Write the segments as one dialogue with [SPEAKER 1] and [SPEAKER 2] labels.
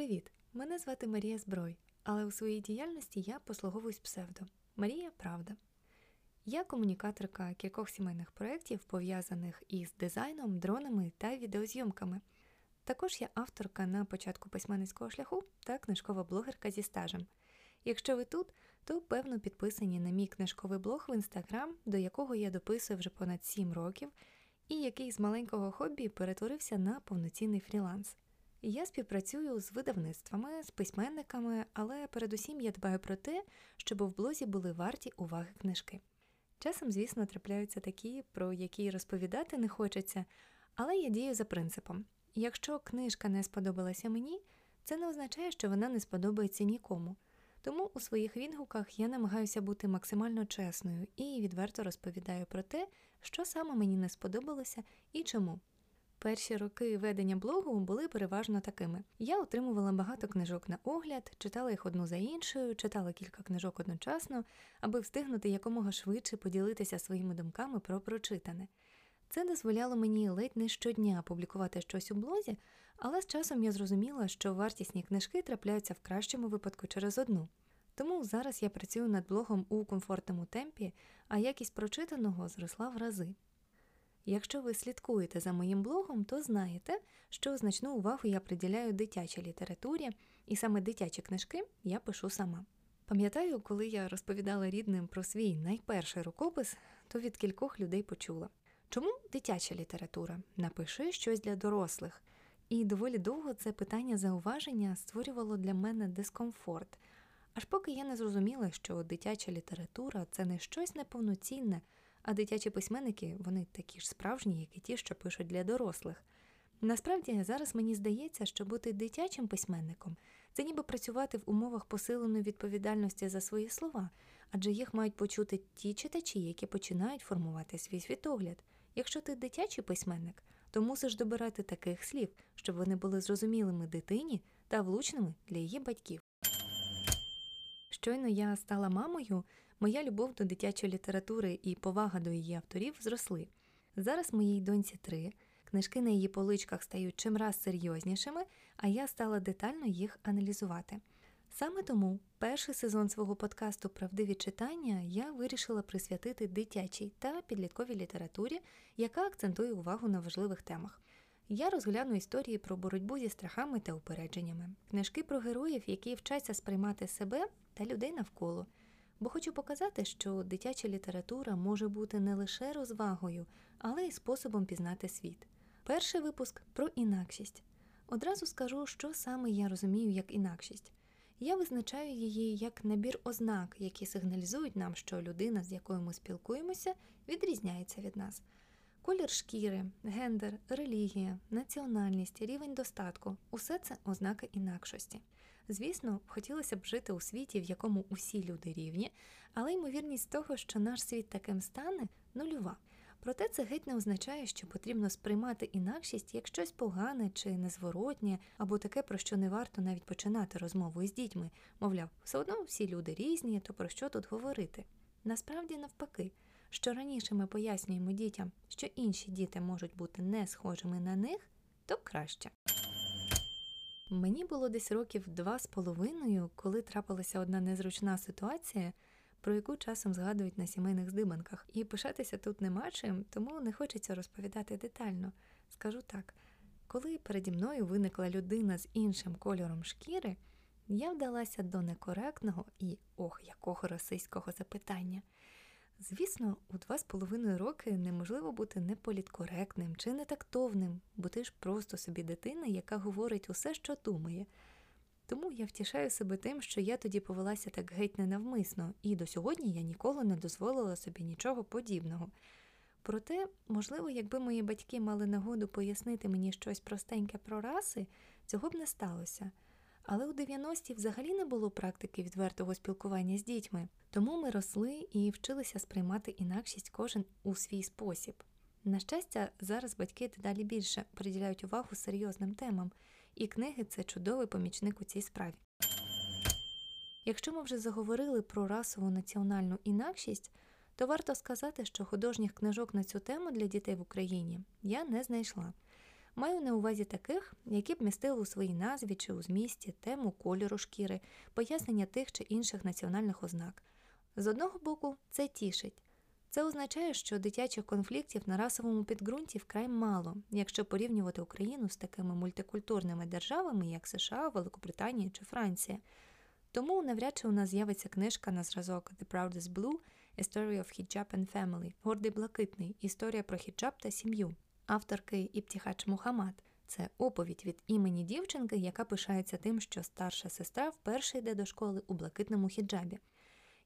[SPEAKER 1] Привіт! Мене звати Марія Зброй, але у своїй діяльності я послуговуюсь псевдо Марія Правда. Я комунікаторка кількох сімейних проєктів, пов'язаних із дизайном, дронами та відеозйомками. Також я авторка на початку письменницького шляху та книжкова блогерка зі стажем. Якщо ви тут, то певно підписані на мій книжковий блог в інстаграм, до якого я дописую вже понад 7 років, і який з маленького хобі перетворився на повноцінний фріланс. Я співпрацюю з видавництвами, з письменниками, але передусім я дбаю про те, щоб в блозі були варті уваги книжки. Часом, звісно, трапляються такі, про які розповідати не хочеться, але я дію за принципом: якщо книжка не сподобалася мені, це не означає, що вона не сподобається нікому. Тому у своїх відгуках я намагаюся бути максимально чесною і відверто розповідаю про те, що саме мені не сподобалося і чому. Перші роки ведення блогу були переважно такими. Я отримувала багато книжок на огляд, читала їх одну за іншою, читала кілька книжок одночасно, аби встигнути якомога швидше поділитися своїми думками про прочитане. Це дозволяло мені ледь не щодня публікувати щось у блозі, але з часом я зрозуміла, що вартісні книжки трапляються в кращому випадку через одну. Тому зараз я працюю над блогом у комфортному темпі, а якість прочитаного зросла в рази. Якщо ви слідкуєте за моїм блогом, то знаєте, що значну увагу я приділяю дитячій літературі, і саме дитячі книжки я пишу сама. Пам'ятаю, коли я розповідала рідним про свій найперший рукопис, то від кількох людей почула. Чому дитяча література? Напиши щось для дорослих. І доволі довго це питання зауваження створювало для мене дискомфорт, аж поки я не зрозуміла, що дитяча література це не щось неповноцінне, а дитячі письменники вони такі ж справжні, як і ті, що пишуть для дорослих. Насправді, зараз мені здається, що бути дитячим письменником це ніби працювати в умовах посиленої відповідальності за свої слова, адже їх мають почути ті читачі, які починають формувати свій світогляд. Якщо ти дитячий письменник, то мусиш добирати таких слів, щоб вони були зрозумілими дитині та влучними для її батьків. Щойно я стала мамою, моя любов до дитячої літератури і повага до її авторів зросли. Зараз моїй доньці три, книжки на її поличках стають чимраз серйознішими, а я стала детально їх аналізувати. Саме тому перший сезон свого подкасту Правдиві читання я вирішила присвятити дитячій та підлітковій літературі, яка акцентує увагу на важливих темах. Я розгляну історії про боротьбу зі страхами та упередженнями, книжки про героїв, які вчаться сприймати себе та людей навколо. Бо хочу показати, що дитяча література може бути не лише розвагою, але й способом пізнати світ. Перший випуск про інакшість. Одразу скажу, що саме я розумію як інакшість. Я визначаю її як набір ознак, які сигналізують нам, що людина, з якою ми спілкуємося, відрізняється від нас. Колір шкіри, гендер, релігія, національність, рівень достатку усе це ознаки інакшості. Звісно, хотілося б жити у світі, в якому усі люди рівні, але ймовірність того, що наш світ таким стане, нульова. Проте це геть не означає, що потрібно сприймати інакшість як щось погане чи незворотнє, або таке, про що не варто навіть починати розмову із дітьми. Мовляв, все одно всі люди різні, то про що тут говорити? Насправді, навпаки, що раніше ми пояснюємо дітям, що інші діти можуть бути не схожими на них, то краще. Мені було десь років два з половиною, коли трапилася одна незручна ситуація, про яку часом згадують на сімейних здибанках. І пишатися тут нема чим, тому не хочеться розповідати детально. Скажу так: коли переді мною виникла людина з іншим кольором шкіри, я вдалася до некоректного і ох, якого расистського запитання. Звісно, у два з половиною роки неможливо бути неполіткоректним чи нетактовним, бо ти ж просто собі дитина, яка говорить усе, що думає. Тому я втішаю себе тим, що я тоді повелася так геть ненавмисно, і до сьогодні я ніколи не дозволила собі нічого подібного. Проте, можливо, якби мої батьки мали нагоду пояснити мені щось простеньке про раси, цього б не сталося. Але у 90-ті взагалі не було практики відвертого спілкування з дітьми, тому ми росли і вчилися сприймати інакшість кожен у свій спосіб. На щастя, зараз батьки дедалі більше приділяють увагу серйозним темам, і книги це чудовий помічник у цій справі. Якщо ми вже заговорили про расову національну інакшість, то варто сказати, що художніх книжок на цю тему для дітей в Україні я не знайшла. Маю на увазі таких, які б містили у своїй назві чи у змісті тему кольору шкіри, пояснення тих чи інших національних ознак. З одного боку, це тішить. Це означає, що дитячих конфліктів на расовому підґрунті вкрай мало, якщо порівнювати Україну з такими мультикультурними державами, як США, Великобританія чи Франція. Тому навряд чи у нас з'явиться книжка на зразок The Proudest Blue – A Story of Hijab and Family Гордий блакитний історія про хіджаб та сім'ю, авторки Іптіхач Мухаммад. Це оповідь від імені дівчинки, яка пишається тим, що старша сестра вперше йде до школи у блакитному хіджабі.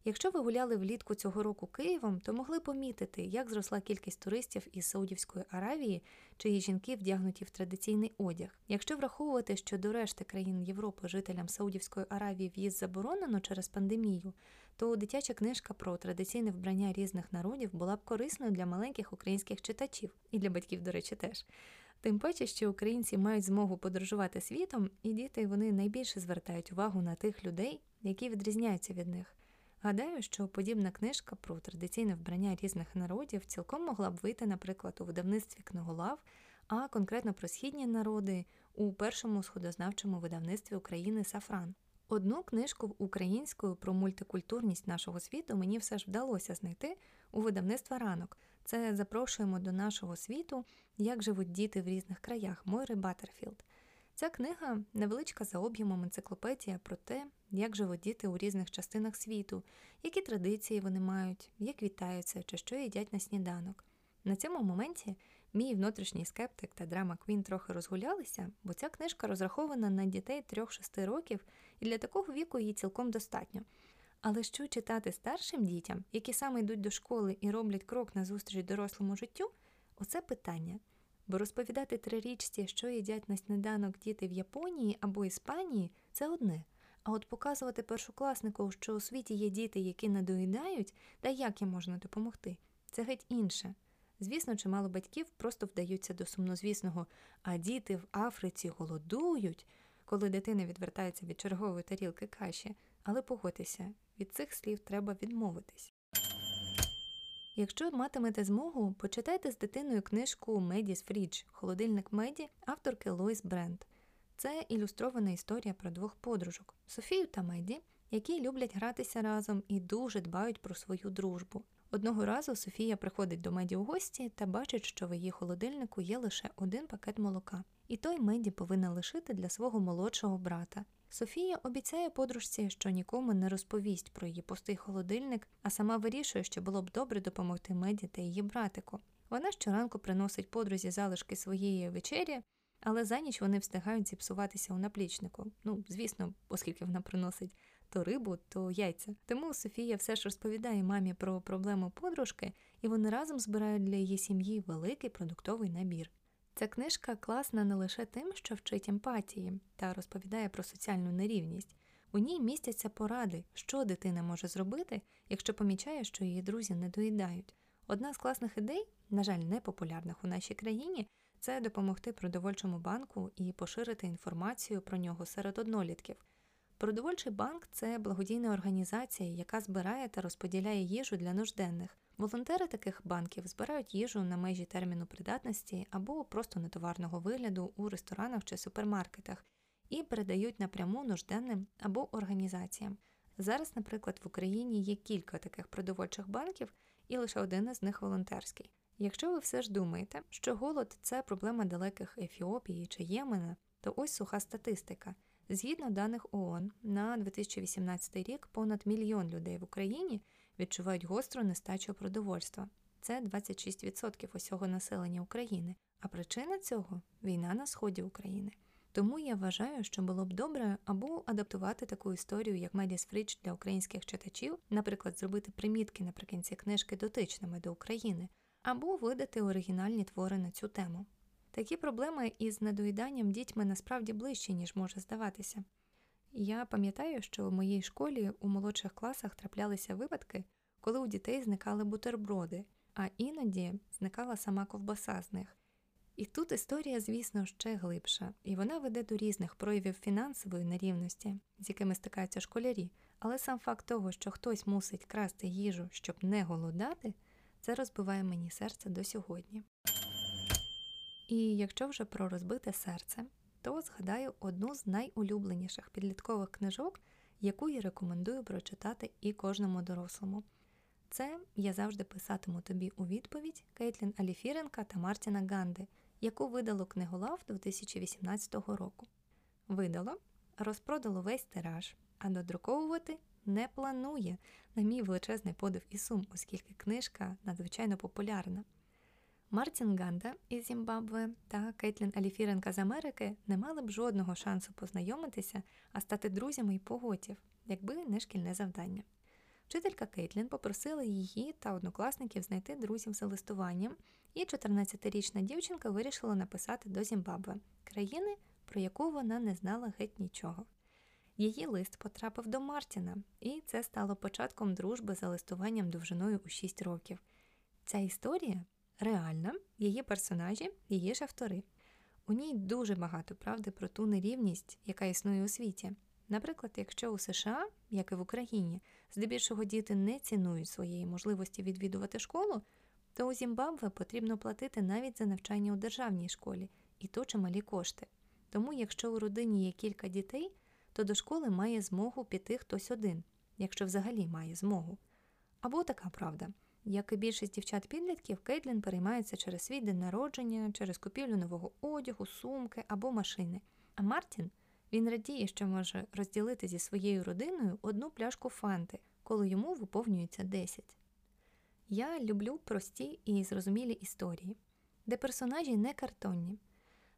[SPEAKER 1] Якщо ви гуляли влітку цього року Києвом, то могли помітити, як зросла кількість туристів із Саудівської Аравії, чиї жінки вдягнуті в традиційний одяг. Якщо враховувати, що до решти країн Європи жителям Саудівської Аравії в'їзд заборонено через пандемію, то дитяча книжка про традиційне вбрання різних народів була б корисною для маленьких українських читачів і для батьків, до речі, теж. Тим паче, що українці мають змогу подорожувати світом, і діти вони найбільше звертають увагу на тих людей, які відрізняються від них. Гадаю, що подібна книжка про традиційне вбрання різних народів цілком могла б вийти, наприклад, у видавництві книголав, а конкретно про східні народи у першому сходознавчому видавництві України Сафран. Одну книжку українською про мультикультурність нашого світу мені все ж вдалося знайти у видавництва ранок. Це запрошуємо до нашого світу, як живуть діти в різних краях Мойри Баттерфілд. Ця книга невеличка за об'ємом енциклопедія про те, як живуть діти у різних частинах світу, які традиції вони мають, як вітаються чи що їдять на сніданок. На цьому моменті мій внутрішній скептик та drama queen трохи розгулялися, бо ця книжка розрахована на дітей 3-6 років, і для такого віку її цілком достатньо. Але що читати старшим дітям, які саме йдуть до школи і роблять крок назустріч дорослому життю, оце питання. Бо розповідати трирічці, що їдять на сніданок діти в Японії або Іспанії, це одне. А от показувати першокласнику, що у світі є діти, які не доїдають, та як їм можна допомогти, це геть інше. Звісно, чимало батьків просто вдаються до сумнозвісного, а діти в Африці голодують, коли дитина відвертається від чергової тарілки каші, але погодьтеся, від цих слів треба відмовитись. Якщо матимете змогу, почитайте з дитиною книжку Maddi's Fridge Холодильник Меді авторки Лойс Брент. Це ілюстрована історія про двох подружок Софію та Меді, які люблять гратися разом і дуже дбають про свою дружбу. Одного разу Софія приходить до Меді у гості та бачить, що в її холодильнику є лише один пакет молока, і той Меді повинна лишити для свого молодшого брата. Софія обіцяє подружці, що нікому не розповість про її пустий холодильник, а сама вирішує, що було б добре допомогти Меді та її братику. Вона щоранку приносить подрузі залишки своєї вечері, але за ніч вони встигають зіпсуватися у наплічнику. Ну, звісно, оскільки вона приносить то рибу, то яйця. Тому Софія все ж розповідає мамі про проблему подружки, і вони разом збирають для її сім'ї великий продуктовий набір. Ця книжка класна не лише тим, що вчить емпатії та розповідає про соціальну нерівність. У ній містяться поради, що дитина може зробити, якщо помічає, що її друзі не доїдають. Одна з класних ідей, на жаль, не популярних у нашій країні, це допомогти продовольчому банку і поширити інформацію про нього серед однолітків. Продовольчий банк це благодійна організація, яка збирає та розподіляє їжу для нужденних. Волонтери таких банків збирають їжу на межі терміну придатності або просто нетоварного вигляду у ресторанах чи супермаркетах і передають напряму нужденним або організаціям. Зараз, наприклад, в Україні є кілька таких продовольчих банків, і лише один із них волонтерський. Якщо ви все ж думаєте, що голод це проблема далеких Ефіопії чи Ємена, то ось суха статистика. Згідно даних ООН, на 2018 рік понад мільйон людей в Україні відчувають гостру нестачу продовольства. Це 26% усього населення України. А причина цього війна на сході України. Тому я вважаю, що було б добре або адаптувати таку історію, як Медіс Фріч для українських читачів, наприклад, зробити примітки наприкінці книжки дотичними до України, або видати оригінальні твори на цю тему. Такі проблеми із недоїданням дітьми насправді ближчі, ніж може здаватися. Я пам'ятаю, що в моїй школі у молодших класах траплялися випадки, коли у дітей зникали бутерброди, а іноді зникала сама ковбаса з них. І тут історія, звісно, ще глибша, і вона веде до різних проявів фінансової нерівності, з якими стикаються школярі, але сам факт того, що хтось мусить красти їжу, щоб не голодати, це розбиває мені серце до сьогодні. І якщо вже про розбите серце, то згадаю одну з найулюбленіших підліткових книжок, яку я рекомендую прочитати і кожному дорослому. Це я завжди писатиму тобі у відповідь Кейтлін Аліфіренка та Мартіна Ганди, яку видало книголав 2018 року. Видало, розпродало весь тираж, а додруковувати не планує, на мій величезний подив і сум, оскільки книжка надзвичайно популярна. Мартін Ганда із Зімбабве та Кейтлін Аліфіренка з Америки не мали б жодного шансу познайомитися, а стати друзями й поготів, якби не шкільне завдання. Вчителька Кейтлін попросила її та однокласників знайти друзів за листуванням, і 14-річна дівчинка вирішила написати до Зімбабве країни, про яку вона не знала геть нічого. Її лист потрапив до Мартіна, і це стало початком дружби за листуванням довжиною у 6 років. Ця історія реальна, її персонажі, її ж автори. У ній дуже багато правди про ту нерівність, яка існує у світі. Наприклад, якщо у США, як і в Україні, здебільшого діти не цінують своєї можливості відвідувати школу, то у Зімбабве потрібно платити навіть за навчання у державній школі, і то чималі кошти. Тому, якщо у родині є кілька дітей, то до школи має змогу піти хтось один, якщо взагалі має змогу. Або така правда. Як і більшість дівчат-підлітків, Кейтлін переймається через свій день народження, через купівлю нового одягу, сумки або машини. А Мартін він радіє, що може розділити зі своєю родиною одну пляшку фанти, коли йому виповнюється 10. Я люблю прості і зрозумілі історії, де персонажі не картонні,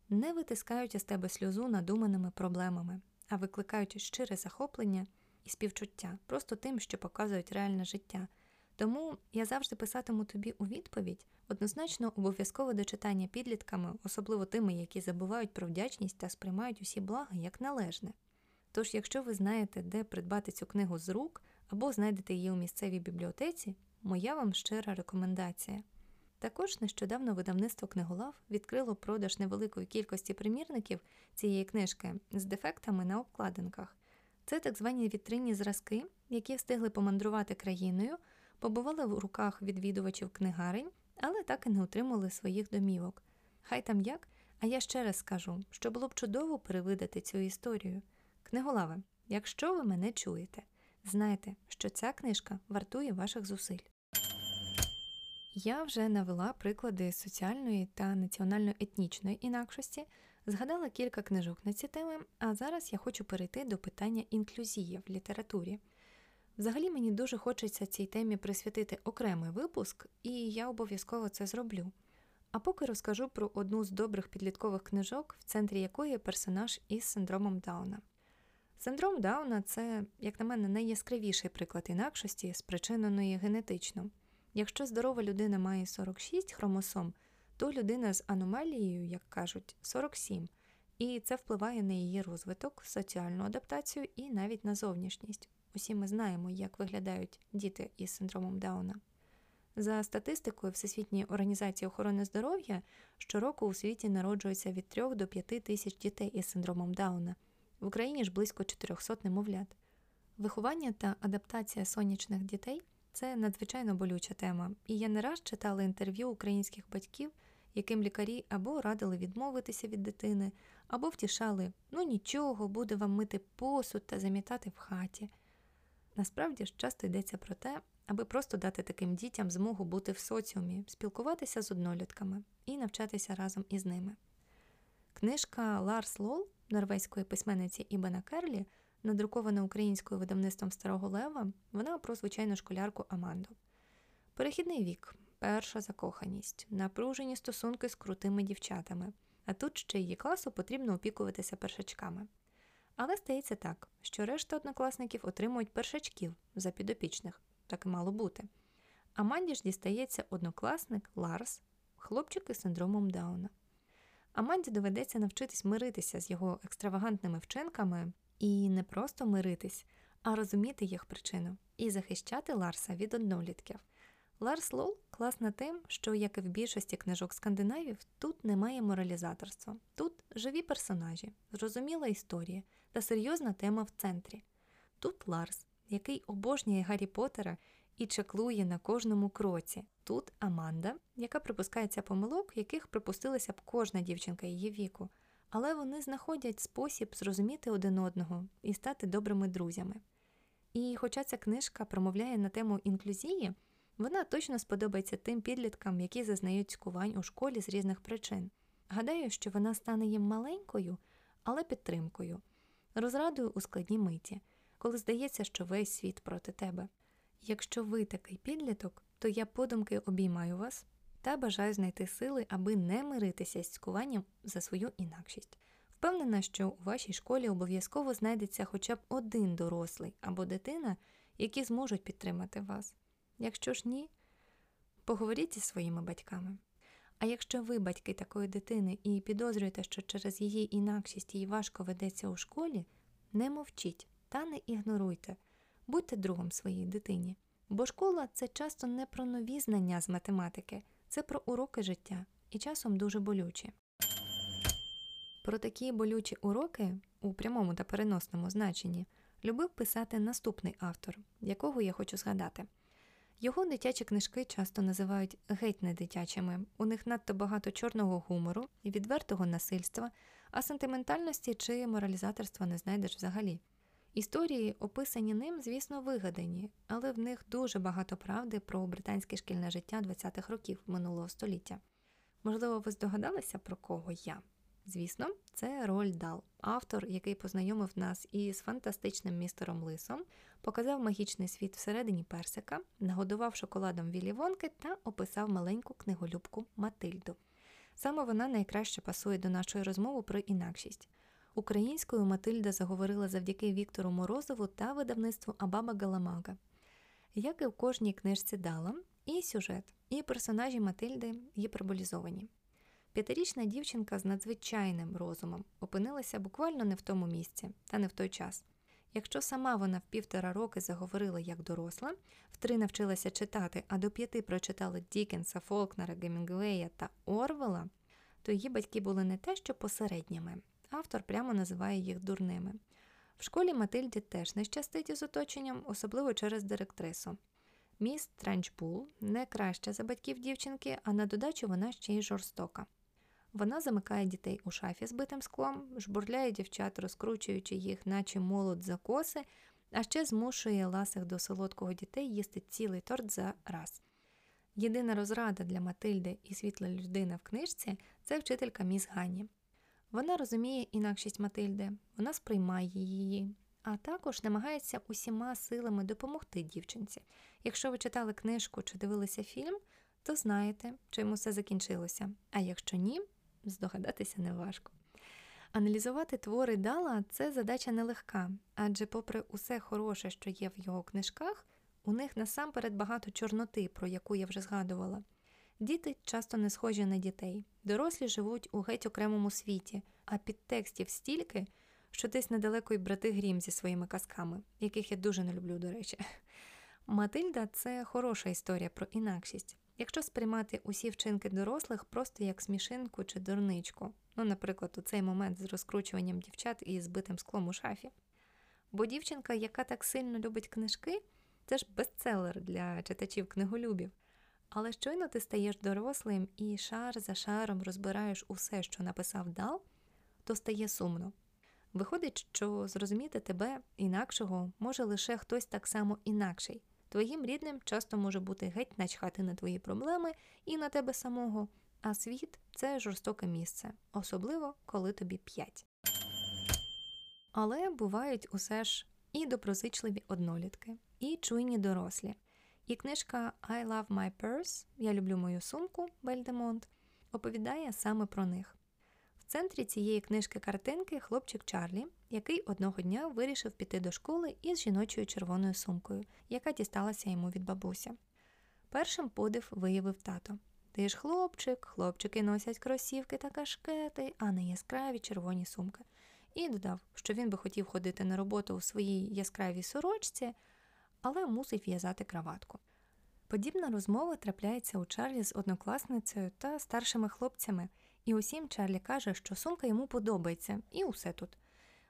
[SPEAKER 1] не витискають із тебе сльозу надуманими проблемами, а викликають щире захоплення і співчуття просто тим, що показують реальне життя. Тому я завжди писатиму тобі у відповідь однозначно обов'язково до читання підлітками, особливо тими, які забувають про вдячність та сприймають усі блага як належне. Тож, якщо ви знаєте, де придбати цю книгу з рук або знайдете її у місцевій бібліотеці, моя вам щира рекомендація. Також нещодавно видавництво книголав відкрило продаж невеликої кількості примірників цієї книжки з дефектами на обкладинках. Це так звані вітринні зразки, які встигли помандрувати країною побували в руках відвідувачів книгарень, але так і не отримали своїх домівок. Хай там як, а я ще раз скажу, що було б чудово перевидати цю історію. Книголаве, якщо ви мене чуєте, знайте, що ця книжка вартує ваших зусиль. Я вже навела приклади соціальної та національно-етнічної інакшості, згадала кілька книжок на ці теми, а зараз я хочу перейти до питання інклюзії в літературі. Взагалі мені дуже хочеться цій темі присвятити окремий випуск, і я обов'язково це зроблю. А поки розкажу про одну з добрих підліткових книжок, в центрі якої персонаж із синдромом Дауна. Синдром Дауна це, як на мене, найяскравіший приклад інакшості, спричиненої генетично. Якщо здорова людина має 46 хромосом, то людина з аномалією, як кажуть, 47, і це впливає на її розвиток, соціальну адаптацію і навіть на зовнішність. Усі ми знаємо, як виглядають діти із синдромом Дауна. За статистикою Всесвітньої організації охорони здоров'я щороку у світі народжується від 3 до 5 тисяч дітей із синдромом Дауна, в Україні ж близько 400 немовлят. Виховання та адаптація сонячних дітей це надзвичайно болюча тема, і я не раз читала інтерв'ю українських батьків, яким лікарі або радили відмовитися від дитини, або втішали ну нічого, буде вам мити посуд та замітати в хаті. Насправді ж часто йдеться про те, аби просто дати таким дітям змогу бути в соціумі, спілкуватися з однолітками і навчатися разом із ними. Книжка Ларс LOL норвезької письменниці Ібен Акерлі, надрукована українською видавництвом Старого Лева, вона про звичайну школярку Аманду. Перехідний вік, перша закоханість, напружені стосунки з крутими дівчатами, а тут ще її класу потрібно опікуватися першачками. Але стається так, що решта однокласників отримують першачків за підопічних, так і мало бути. Аманді ж дістається однокласник Ларс, хлопчик із синдромом Дауна. Аманді доведеться навчитись миритися з його екстравагантними вчинками і не просто миритись, а розуміти їх причину і захищати Ларса від однолітків. Ларс LOL класна тим, що, як і в більшості книжок скандинавів, тут немає моралізаторства. Тут живі персонажі, зрозуміла історія та серйозна тема в центрі. Тут Ларс, який обожнює Гаррі Поттера і чеклує на кожному кроці. Тут Аманда, яка припускається помилок, яких припустилася б кожна дівчинка її віку, але вони знаходять спосіб зрозуміти один одного і стати добрими друзями. І хоча ця книжка промовляє на тему інклюзії, вона точно сподобається тим підліткам, які зазнають цькувань у школі з різних причин. Гадаю, що вона стане їм маленькою, але підтримкою, розрадою у складній миті, коли здається, що весь світ проти тебе. Якщо ви такий підліток, то я подумки обіймаю вас та бажаю знайти сили, аби не миритися з цькуванням за свою інакшість. Впевнена, що у вашій школі обов'язково знайдеться хоча б один дорослий або дитина, які зможуть підтримати вас. Якщо ж ні, поговоріть зі своїми батьками. А якщо ви батьки такої дитини і підозрюєте, що через її інакшість їй важко ведеться у школі, не мовчіть та не ігноруйте, будьте другом своїй дитині. Бо школа це часто не про нові знання з математики, це про уроки життя і часом дуже болючі. Про такі болючі уроки у прямому та переносному значенні любив писати наступний автор, якого я хочу згадати. Його дитячі книжки часто називають геть не дитячими, у них надто багато чорного гумору відвертого насильства, а сентиментальності чи моралізаторства не знайдеш взагалі. Історії, описані ним, звісно, вигадані, але в них дуже багато правди про британське шкільне життя 20-х років минулого століття. Можливо, ви здогадалися, про кого я? Звісно, це Роль Дал, автор, який познайомив нас із фантастичним містером Лисом, показав магічний світ всередині персика, нагодував шоколадом Вілі Вонки та описав маленьку книголюбку Матильду. Саме вона найкраще пасує до нашої розмови про інакшість. Українською Матильда заговорила завдяки Віктору Морозову та видавництву Абаба Галамага. Як і в кожній книжці Дала, і сюжет, і персонажі Матильди гіперболізовані. П'ятирічна дівчинка з надзвичайним розумом опинилася буквально не в тому місці та не в той час. Якщо сама вона в півтора роки заговорила як доросла, в три навчилася читати, а до п'яти прочитала Дікенса, Фолкнера, Гемінгвея та Орвела, то її батьки були не те, що посередніми. Автор прямо називає їх дурними. В школі Матильді теж не щастить із оточенням, особливо через директрису. Міс Тренчбул не краща за батьків дівчинки, а на додачу вона ще й жорстока. Вона замикає дітей у шафі з битим склом, жбурляє дівчат, розкручуючи їх, наче молот за коси, а ще змушує ласих до солодкого дітей їсти цілий торт за раз. Єдина розрада для Матильди і світла людина в книжці це вчителька міс Ганні. Вона розуміє інакшість Матильди, вона сприймає її, а також намагається усіма силами допомогти дівчинці. Якщо ви читали книжку чи дивилися фільм, то знаєте, чим усе закінчилося. А якщо ні, здогадатися неважко. Аналізувати твори Дала це задача нелегка, адже, попри усе хороше, що є в його книжках, у них насамперед багато чорноти, про яку я вже згадувала. Діти часто не схожі на дітей, дорослі живуть у геть окремому світі, а підтекстів стільки, що десь недалеко й брати Грім зі своїми казками, яких я дуже не люблю, до речі. Матильда це хороша історія про інакшість. Якщо сприймати усі вчинки дорослих просто як смішинку чи дурничку, ну, наприклад, у цей момент з розкручуванням дівчат і збитим склом у шафі. Бо дівчинка, яка так сильно любить книжки, це ж бестселер для читачів книголюбів. Але щойно ти стаєш дорослим і шар за шаром розбираєш усе, що написав Дал, то стає сумно. Виходить, що зрозуміти тебе інакшого може лише хтось так само інакший. Твоїм рідним часто може бути геть начхати на твої проблеми і на тебе самого, а світ це жорстоке місце, особливо коли тобі п'ять. Але бувають усе ж і доброзичливі однолітки, і чуйні дорослі. І книжка I Love My Purse Я люблю мою сумку Бельдемонт оповідає саме про них. В центрі цієї книжки картинки хлопчик Чарлі, який одного дня вирішив піти до школи із жіночою червоною сумкою, яка дісталася йому від бабуся. Першим подив виявив тато. Ти ж хлопчик, хлопчики носять кросівки та кашкети, а не яскраві червоні сумки. І додав, що він би хотів ходити на роботу у своїй яскравій сорочці, але мусить в'язати краватку. Подібна розмова трапляється у Чарлі з однокласницею та старшими хлопцями, і усім Чарлі каже, що сумка йому подобається, і усе тут.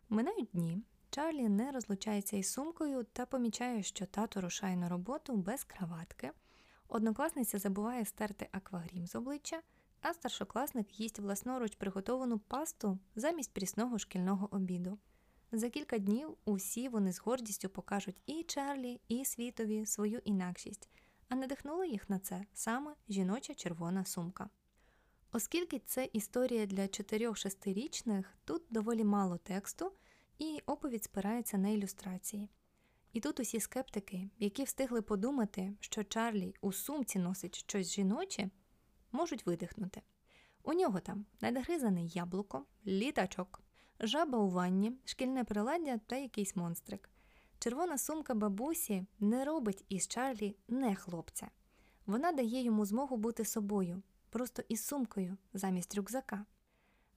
[SPEAKER 1] Минають дні, Чарлі не розлучається із сумкою та помічає, що тато рушає на роботу без краватки. Однокласниця забуває стерти аквагрім з обличчя, а старшокласник їсть власноруч приготовану пасту замість прісного шкільного обіду. За кілька днів усі вони з гордістю покажуть і Чарлі, і світові свою інакшість, а надихнула їх на це саме жіноча червона сумка. Оскільки це історія для 4-6-річних, тут доволі мало тексту, і оповідь спирається на ілюстрації. І тут усі скептики, які встигли подумати, що Чарлі у сумці носить щось жіноче, можуть видихнути. У нього там надгризане яблуко, літачок, жаба у ванні, шкільне приладдя та якийсь монстрик. Червона сумка бабусі не робить із Чарлі не хлопця. Вона дає йому змогу бути собою, просто із сумкою замість рюкзака.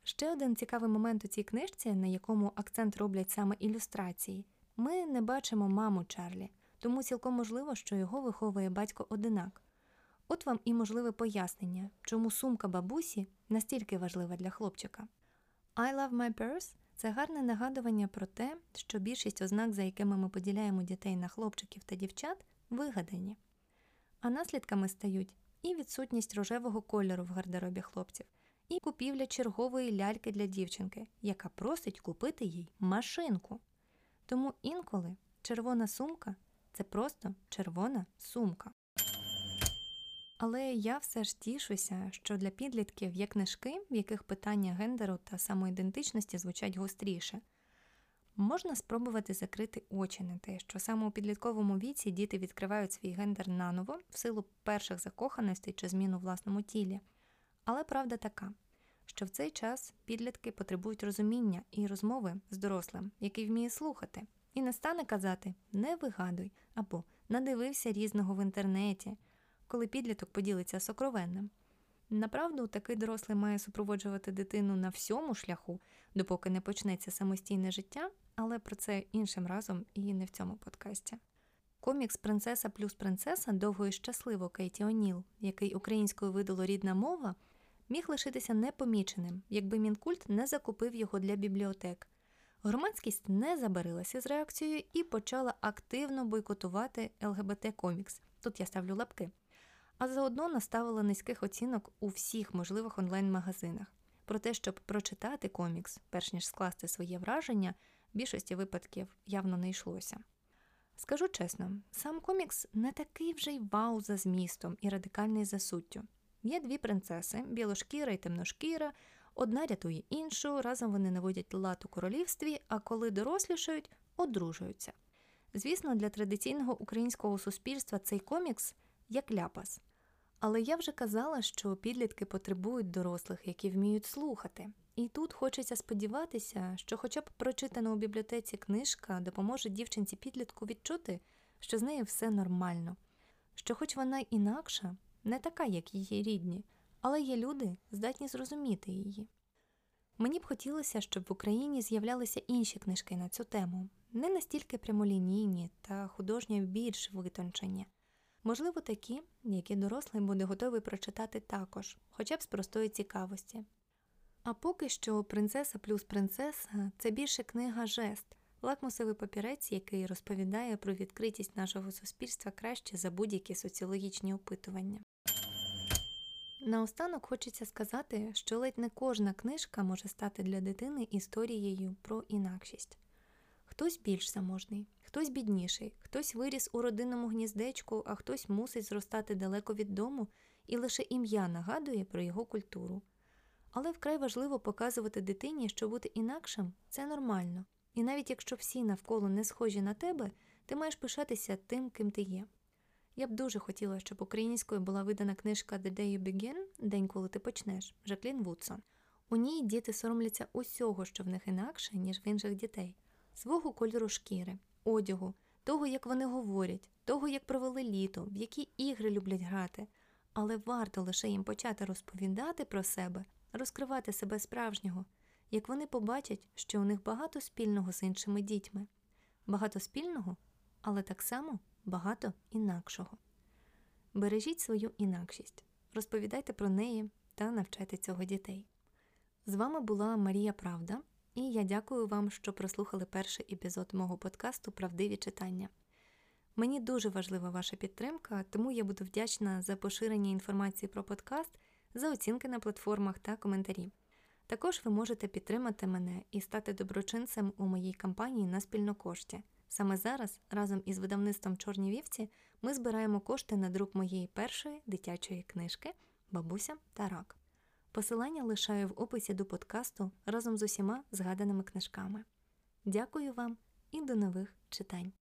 [SPEAKER 1] Ще один цікавий момент у цій книжці, на якому акцент роблять саме ілюстрації. Ми не бачимо маму Чарлі, тому цілком можливо, що його виховує батько одинак. От вам і можливе пояснення, чому сумка бабусі настільки важлива для хлопчика. I love my purse це гарне нагадування про те, що більшість ознак, за якими ми поділяємо дітей на хлопчиків та дівчат, вигадані. А наслідками стають і відсутність рожевого кольору в гардеробі хлопців, і купівля чергової ляльки для дівчинки, яка просить купити їй машинку. Тому інколи червона сумка це просто червона сумка. Але я все ж тішуся, що для підлітків є книжки, в яких питання гендеру та самоідентичності звучать гостріше. Можна спробувати закрити очі на те, що саме у підлітковому віці діти відкривають свій гендер наново в силу перших закоханостей чи змін у власному тілі. Але правда така, що в цей час підлітки потребують розуміння і розмови з дорослим, який вміє слухати, і не стане казати не вигадуй або надивився різного в інтернеті коли підліток поділиться сокровенним. Направду, такий дорослий має супроводжувати дитину на всьому шляху, допоки не почнеться самостійне життя, але про це іншим разом і не в цьому подкасті. Комікс Принцеса плюс принцеса довго і щасливо Кейті Оніл, який українською видало рідна мова, міг лишитися непоміченим, якби Мінкульт не закупив його для бібліотек. Громадськість не забарилася з реакцією і почала активно бойкотувати ЛГБТ комікс. Тут я ставлю лапки а заодно наставила низьких оцінок у всіх можливих онлайн-магазинах. Про те, щоб прочитати комікс, перш ніж скласти своє враження, більшості випадків явно не йшлося. Скажу чесно, сам комікс не такий вже й вау за змістом і радикальний за суттю. Є дві принцеси білошкіра і темношкіра, одна рятує іншу, разом вони наводять лад у королівстві, а коли дорослішають, одружуються. Звісно, для традиційного українського суспільства цей комікс як ляпас. Але я вже казала, що підлітки потребують дорослих, які вміють слухати. І тут хочеться сподіватися, що, хоча б прочитана у бібліотеці книжка допоможе дівчинці підлітку відчути, що з нею все нормально, що, хоч вона інакша, не така, як її рідні, але є люди, здатні зрозуміти її. Мені б хотілося, щоб в Україні з'являлися інші книжки на цю тему, не настільки прямолінійні та художньо більш витончені. Можливо, такі, які дорослий буде готовий прочитати також, хоча б з простої цікавості. А поки що принцеса плюс принцеса це більше книга жест, лакмусовий папірець, який розповідає про відкритість нашого суспільства краще за будь-які соціологічні опитування. Наостанок хочеться сказати, що ледь не кожна книжка може стати для дитини історією про інакшість. Хтось більш заможний, хтось бідніший, хтось виріс у родинному гніздечку, а хтось мусить зростати далеко від дому, і лише ім'я нагадує про його культуру. Але вкрай важливо показувати дитині, що бути інакшим це нормально, і навіть якщо всі навколо не схожі на тебе, ти маєш пишатися тим, ким ти є. Я б дуже хотіла, щоб українською була видана книжка The Day You Begin День, коли ти почнеш Жаклін Вудсон. У ній діти соромляться усього, що в них інакше, ніж в інших дітей свого кольору шкіри, одягу, того, як вони говорять, того, як провели літо, в які ігри люблять грати. Але варто лише їм почати розповідати про себе, розкривати себе справжнього, як вони побачать, що у них багато спільного з іншими дітьми, багато спільного, але так само багато інакшого. Бережіть свою інакшість, розповідайте про неї та навчайте цього дітей. З вами була Марія Правда і я дякую вам, що прослухали перший епізод мого подкасту Правдиві читання. Мені дуже важлива ваша підтримка, тому я буду вдячна за поширення інформації про подкаст, за оцінки на платформах та коментарі. Також ви можете підтримати мене і стати доброчинцем у моїй кампанії на спільнокошті. Саме зараз, разом із видавництвом Чорні вівці, ми збираємо кошти на друк моєї першої дитячої книжки Бабуся та рак. Посилання лишаю в описі до подкасту разом з усіма згаданими книжками. Дякую вам і до нових читань!